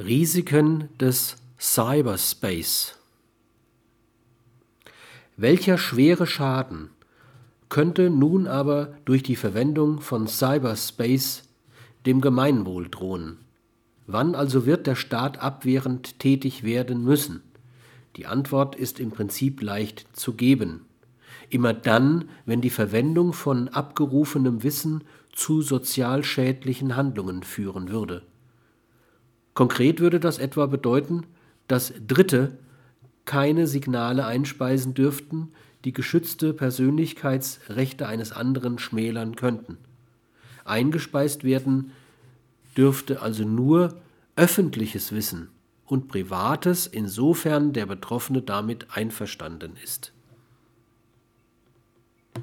Risiken des Cyberspace Welcher schwere Schaden könnte nun aber durch die Verwendung von Cyberspace dem Gemeinwohl drohen? Wann also wird der Staat abwehrend tätig werden müssen? Die Antwort ist im Prinzip leicht zu geben. Immer dann, wenn die Verwendung von abgerufenem Wissen zu sozial schädlichen Handlungen führen würde. Konkret würde das etwa bedeuten, dass Dritte keine Signale einspeisen dürften, die geschützte Persönlichkeitsrechte eines anderen schmälern könnten. Eingespeist werden dürfte also nur öffentliches Wissen und privates, insofern der Betroffene damit einverstanden ist